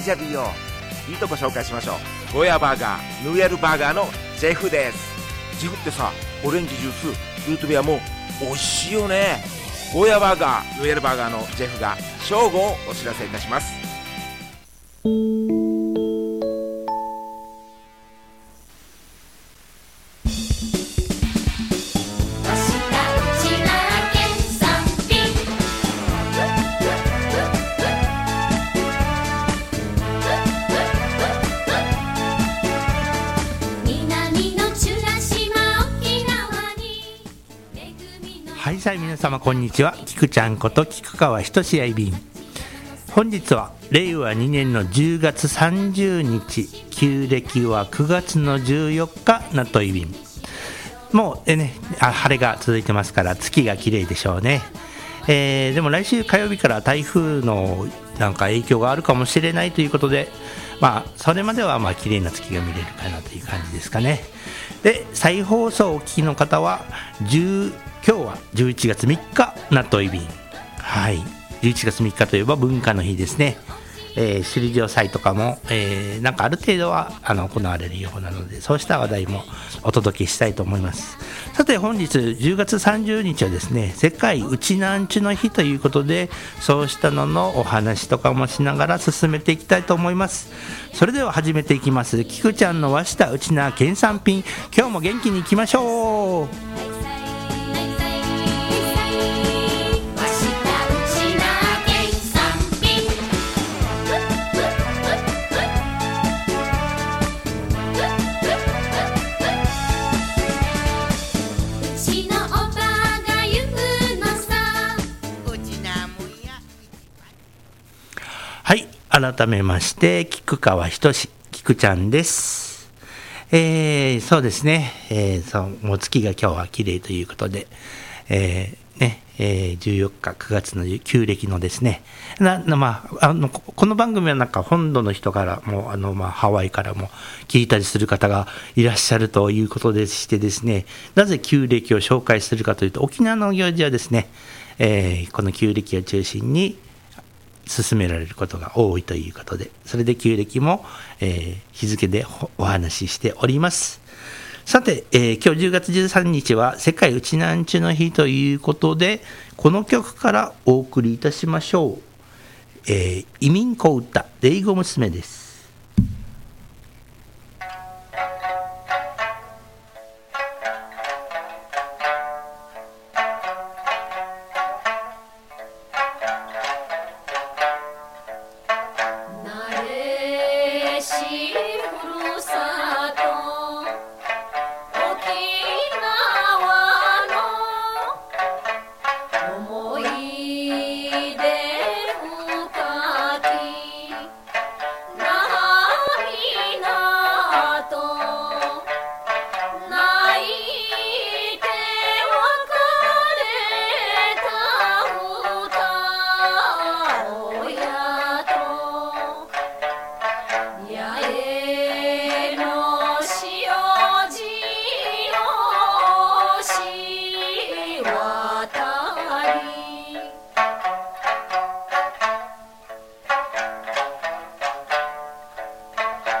ジャビをいいとこ紹介しましょう。ゴーヤバーガーヌエルバーガーのジェフです。ジェフってさオレンジジュースルートビアも美味しいよね。ゴーヤバーガーヌエルバーガーのジェフが正午をお知らせいたします。こんにちは。菊ちゃんこと菊川ひとしやいびん。本日は令和2年の10月30日旧暦は9月の14日なといびん。もうえねあ晴れが続いてますから月が綺麗でしょうね。えーでも来週火曜日から台風のなんか影響があるかもしれないということでまあそれまではまあ綺麗な月が見れるかなという感じですかね。で再放送をお聞きの方は10今日は11月3日納豆いびんはい。11月3日といえば文化の日ですね。えー首里城祭とかも、えーなんかある程度はあの行われるようなのでそうした話題もお届けしたいと思います。さて本日10月30日はですね世界うちなんちゅの日ということでそうしたののお話とかもしながら進めていきたいと思います。それでは始めていきます。きくちゃんの和したうちな県産品。今日も元気にいきましょう改めまして、菊川仁、菊ちゃんです。えー、そうですね、えー、そう、もう月が今日は綺麗ということで、えー、ね、えー、14日、9月の旧暦のですね、な、まあ、あの、ここの番組はなんか本土の人からも、あの、まあ、ハワイからも聞いたりする方がいらっしゃるということでしてですね、なぜ旧暦を紹介するかというと、沖縄の行事はですね、えー、この旧暦を中心に、進められることが多いということで、それで旧暦も、えー日付でおお話ししております。さて、えー今日10月13日は世界うちなんちゅの日ということで、この曲からお送りいたしましょう。えー移民子歌、デイゴ娘です。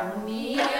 Me.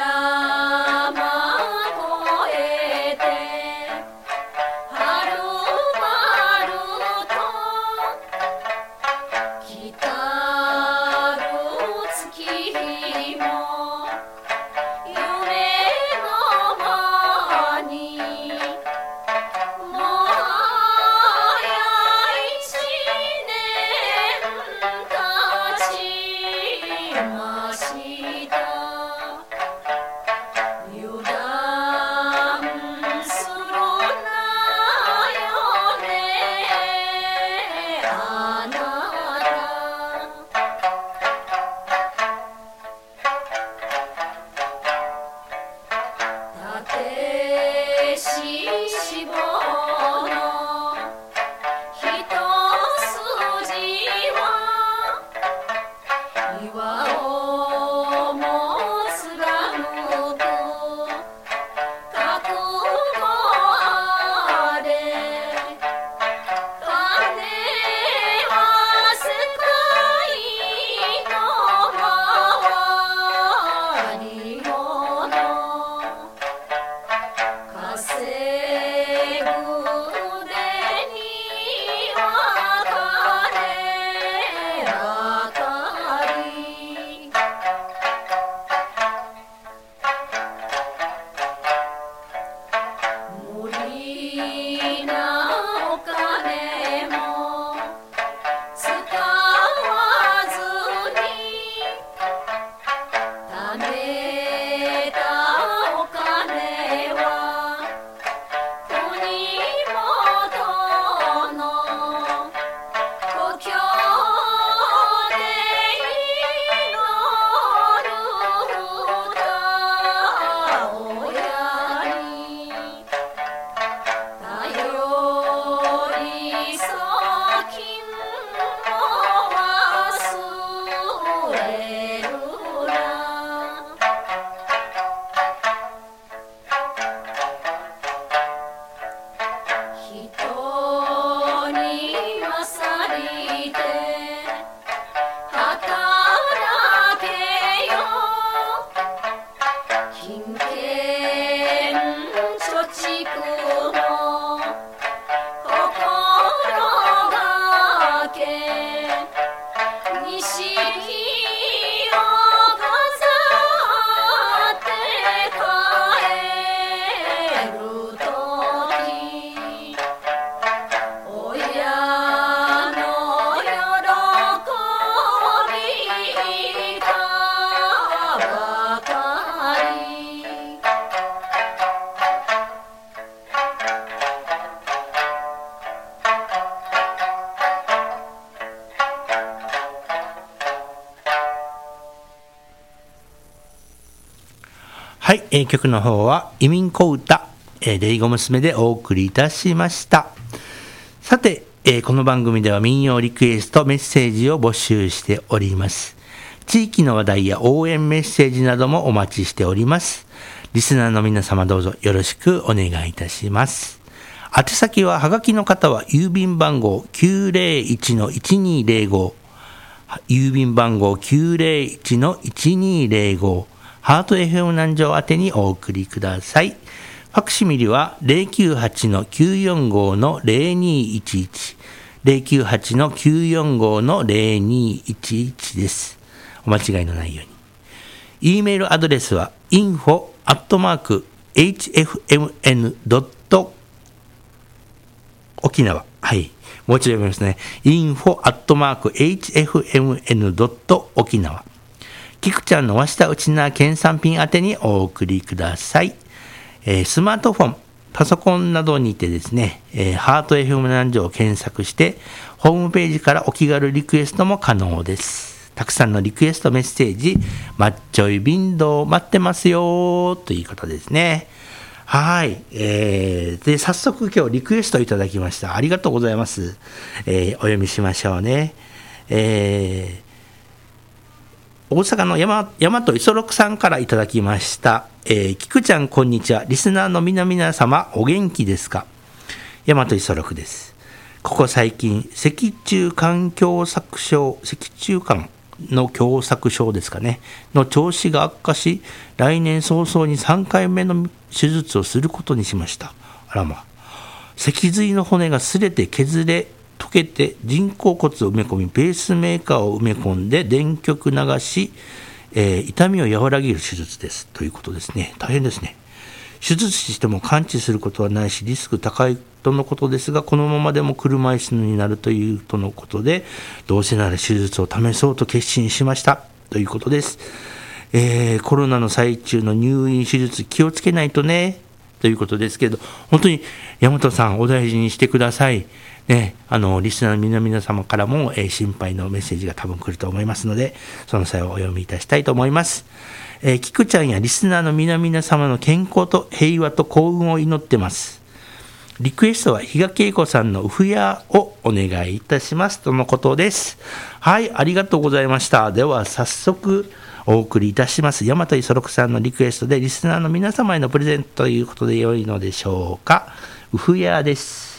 えー曲の方は移民小歌、えー、レイゴ娘でお送りいたしました。さて、えーこの番組では民謡リクエストメッセージを募集しております。地域の話題や応援メッセージなどもお待ちしております。リスナーの皆様どうぞよろしくお願いいたします。宛先は、はがきの方は郵便番号901-1205郵便番号901-1205ハート FM 南城宛てにお送りください。ファクシミリは098-945-0211 098-945-0211です。お間違いのないように。e メールアドレスは info.hfmn.com 沖縄。はい。もう一度読みますね。info.hfmn. 沖縄。キクちゃんのわしたうちな県産品宛てにお送りください。えースマートフォン、パソコンなどにてですね、えーハート FM 南城を検索して、ホームページからお気軽リクエストも可能です。たくさんのリクエストメッセージ、マッチョイビンド待ってますよということですね。はい。えー、で、早速今日リクエストいただきました。ありがとうございます。えーお読みしましょうね。えー大阪の山大和磯六さんからいただきました。えー、菊ちゃん、こんにちは。リスナーの皆々様、お元気ですか？大和磯六です。ここ最近、脊柱管狭窄症、脊柱管の狭窄症ですかね、の調子が悪化し、来年早々に3回目の手術をすることにしました。あらまあ。脊髄の骨が擦れて削れ溶けて人工骨を埋め込みペースメーカーを埋め込んで電極流し、えー痛みを和らげる手術です。ということですね。大変ですね。手術しても完治することはないしリスク高いとのことですがこのままでも車椅子になるというとのことでどうせなら手術を試そうと決心しました。ということです、えーコロナの最中の入院手術気をつけないとね。ということですけど、本当に大和さん、お大事にしてください。ね、あの、リスナーの皆々様からも、えー心配のメッセージが多分来ると思いますので、その際はお読みいたしたいと思います。えー、菊ちゃんやリスナーの皆々様の健康と平和と幸運を祈ってます。リクエストは比嘉恵子さんのウフヤをお願いいたしますとのことです。はい、ありがとうございました。では早速お送りいたします。大和磯六さんのリクエストでリスナーの皆様へのプレゼントということで良いのでしょうか。ウフヤです。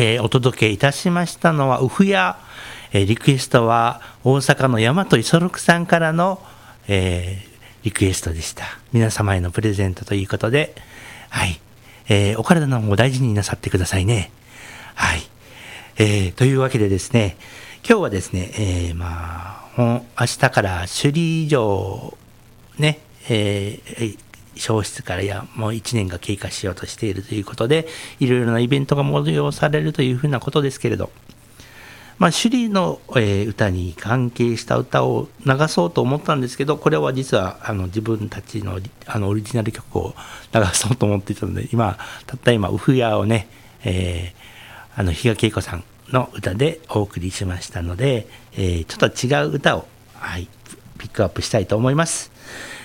えーお届けいたしましたのは、ウフヤ、えーリクエストは大阪の大和磯六さんからの、えーリクエストでした。皆様へのプレゼントということで、はい、えーお体の方を大事になさってくださいね。はい。えーというわけでですね、今日はですね、えーまあ、明日から首里城、ね、えー消失からやもう1年が経過しようとしているということで、いろいろなイベントが催されるというふうなことですけれど、まあ、首里の、え歌に関係した歌を流そうと思ったんですけど、これは実はあの自分たちのあのオリジナル曲を流そうと思っていたので、今、たった今、ウフヤをね、えーあの比嘉恵子さんの歌でお送りしましたので、えーちょっと違う歌を、はい、ピックアップしたいと思います。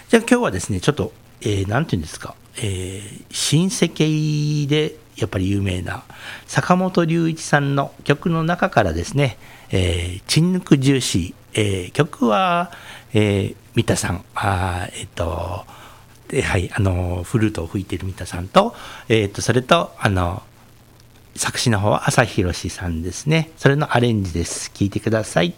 じゃあ今日はですね、ちょっと、えーなんていうんですか、えー新世紀でやっぱり有名な坂本龍一さんの曲の中からですね、えー、チンヌクジューシー、えー曲は、えー三田さん、あえっ、と、ではい、あの、フルートを吹いてる三田さんと、えっ、と、それと、あの、作詞の方は朝広さんですね。それのアレンジです。聞いてください。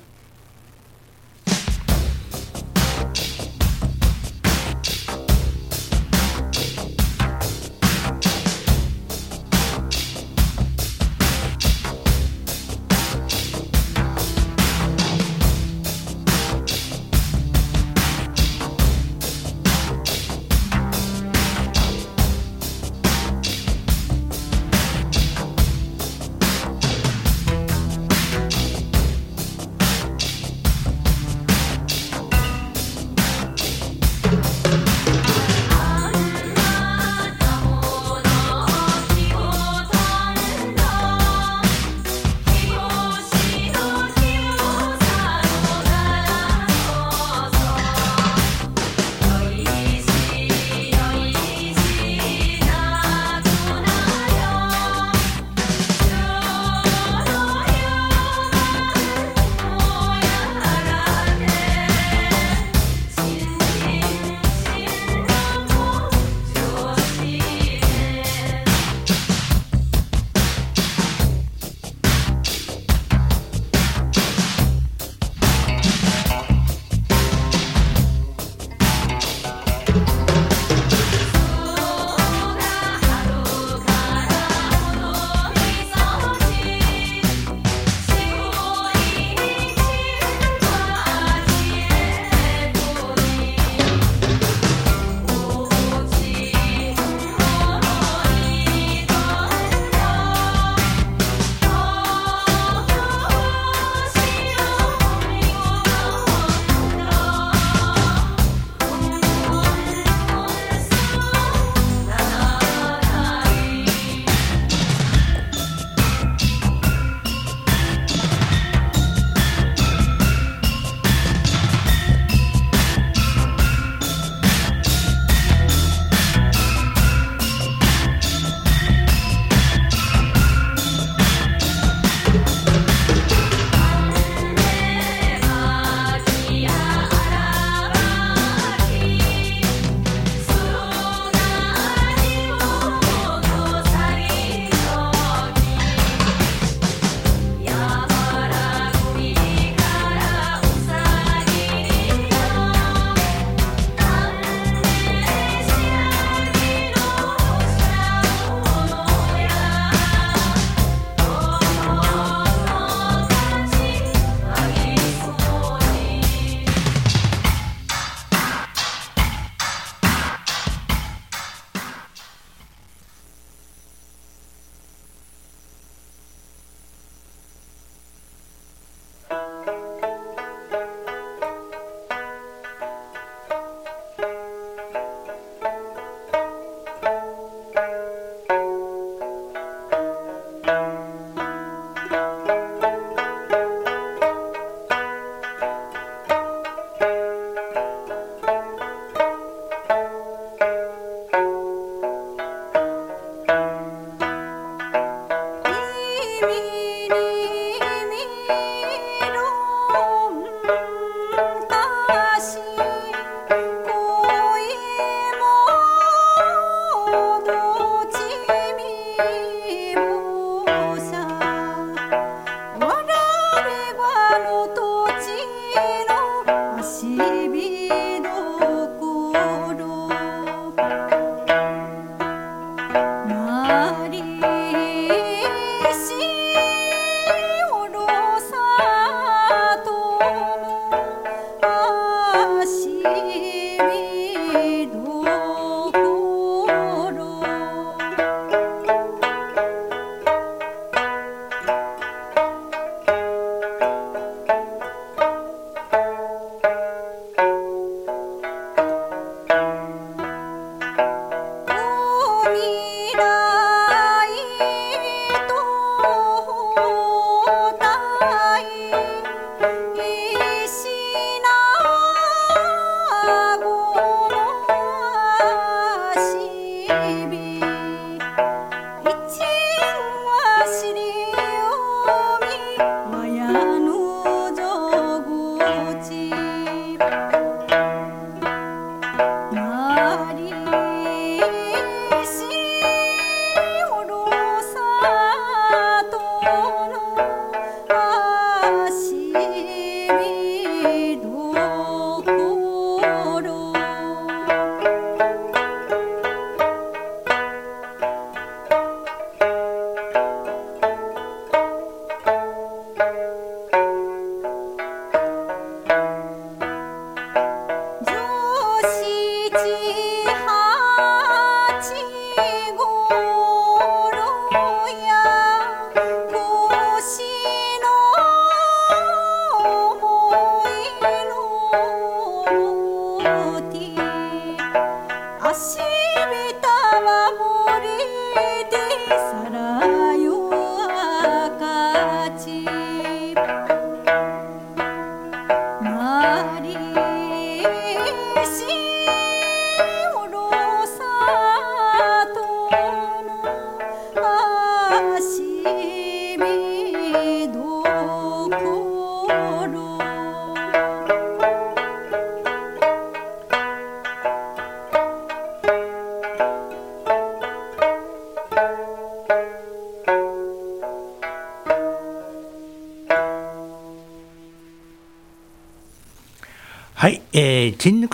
assim.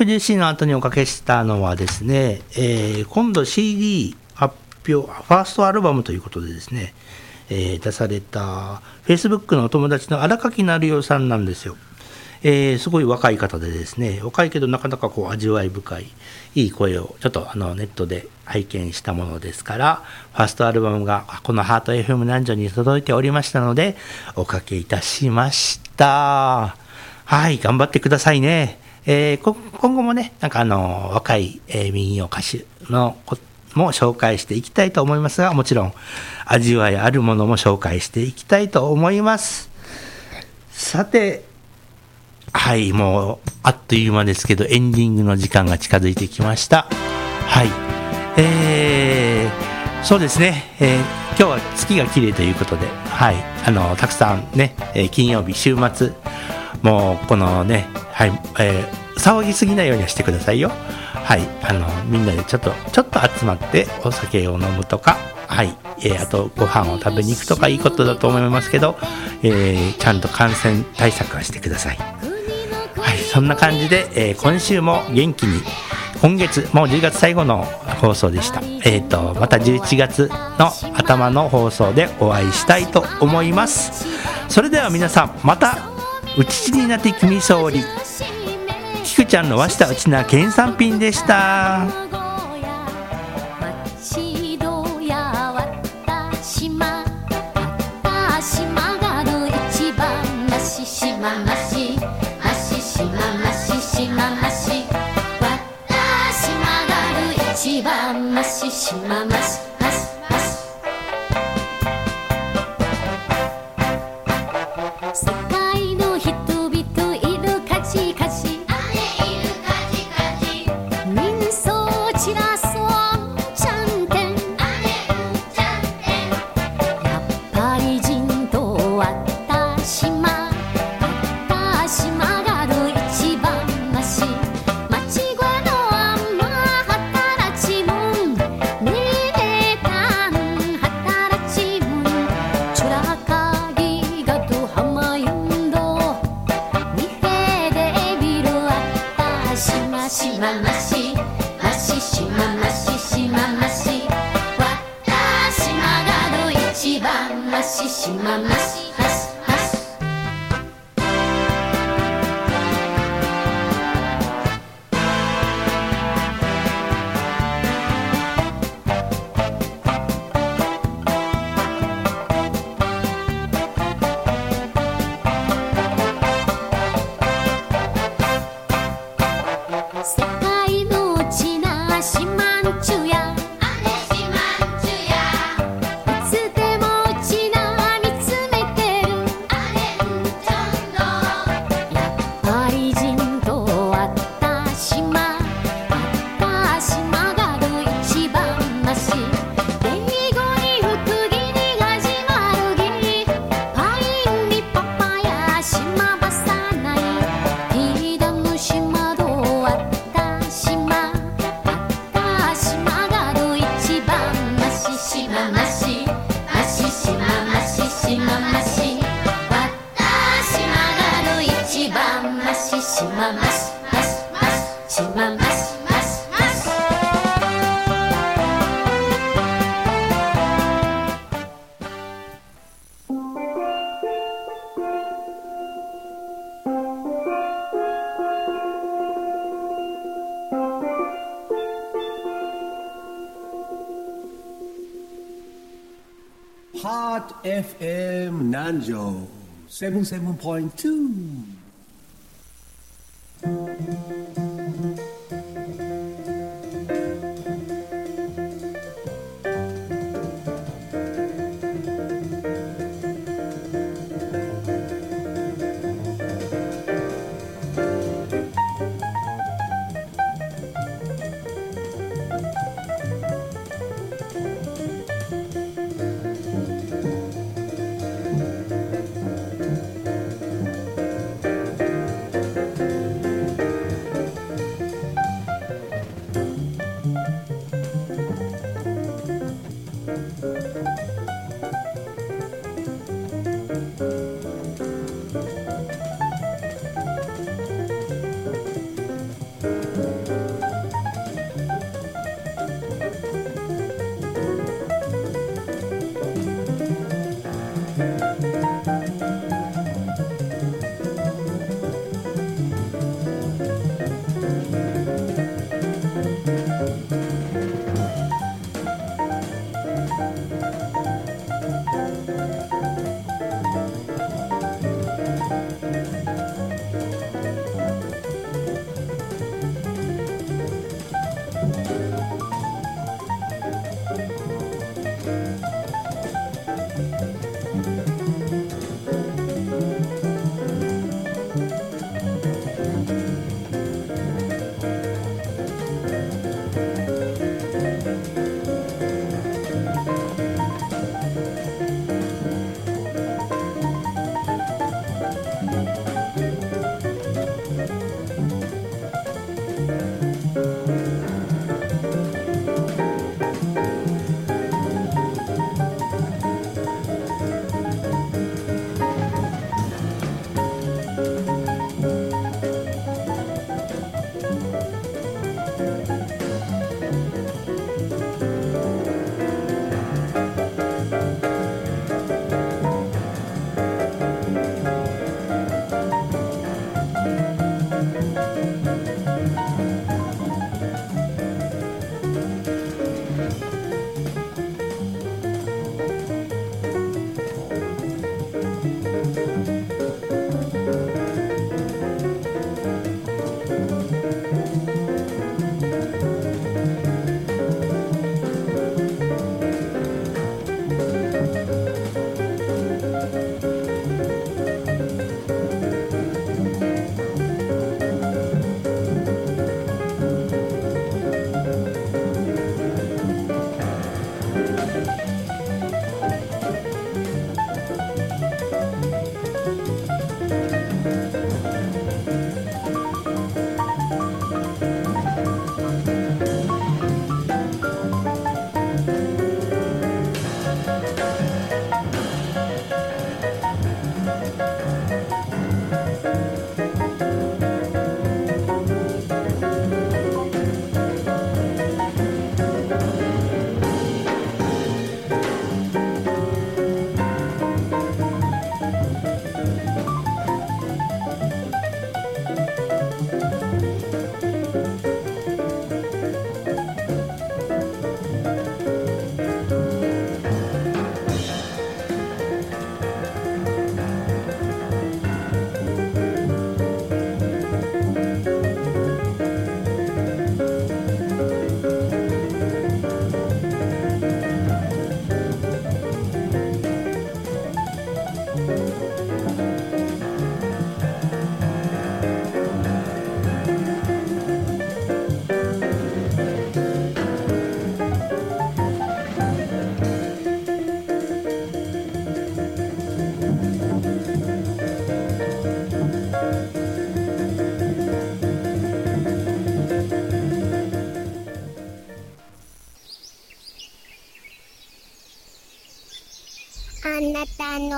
60C の後におかけしたのはですね、えー、今度 CD 発表、ファーストアルバムということでですね、えー、出された Facebook のお友達の荒垣成代さんなんですよ。えー、すごい若い方でですね、若いけどなかなかこう味わい深い、いい声をちょっとあのネットで拝見したものですから、ファーストアルバムがこのハート FM 男女に届いておりましたので、おかけいたしました。はい、頑張ってくださいね。えー今後もね、なんかあの、若い、えー民謡歌手のこも紹介していきたいと思いますが、もちろん、味わいあるものも紹介していきたいと思います。さて、はい、もう、あっという間ですけど、エンディングの時間が近づいてきました。はい。えー、そうですね、えー今日は月が綺麗ということで、はい、あの、たくさんね、金曜日、週末、もう、このね、はい、えー騒ぎすぎないようにしてくださいよ。はい、あの、みんなでちょっと、ちょっと集まってお酒を飲むとか、はい、えーあとご飯を食べに行くとかいいことだと思いますけど、えーちゃんと感染対策はしてください。はい、そんな感じで、えー今週も元気に、今月、もう10月最後の放送でした。えっ、と、また11月の頭の放送でお会いしたいと思います。それでは皆さん、また、うちちになって君総理、きくちゃんの和下うちな県産品でした。町戸や私ま私まがる一番なし。しまなしなししまなし。しまなし私まがる一番なし。しまなしなし。ハート FM 南城77.2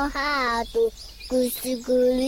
のハートくすぐり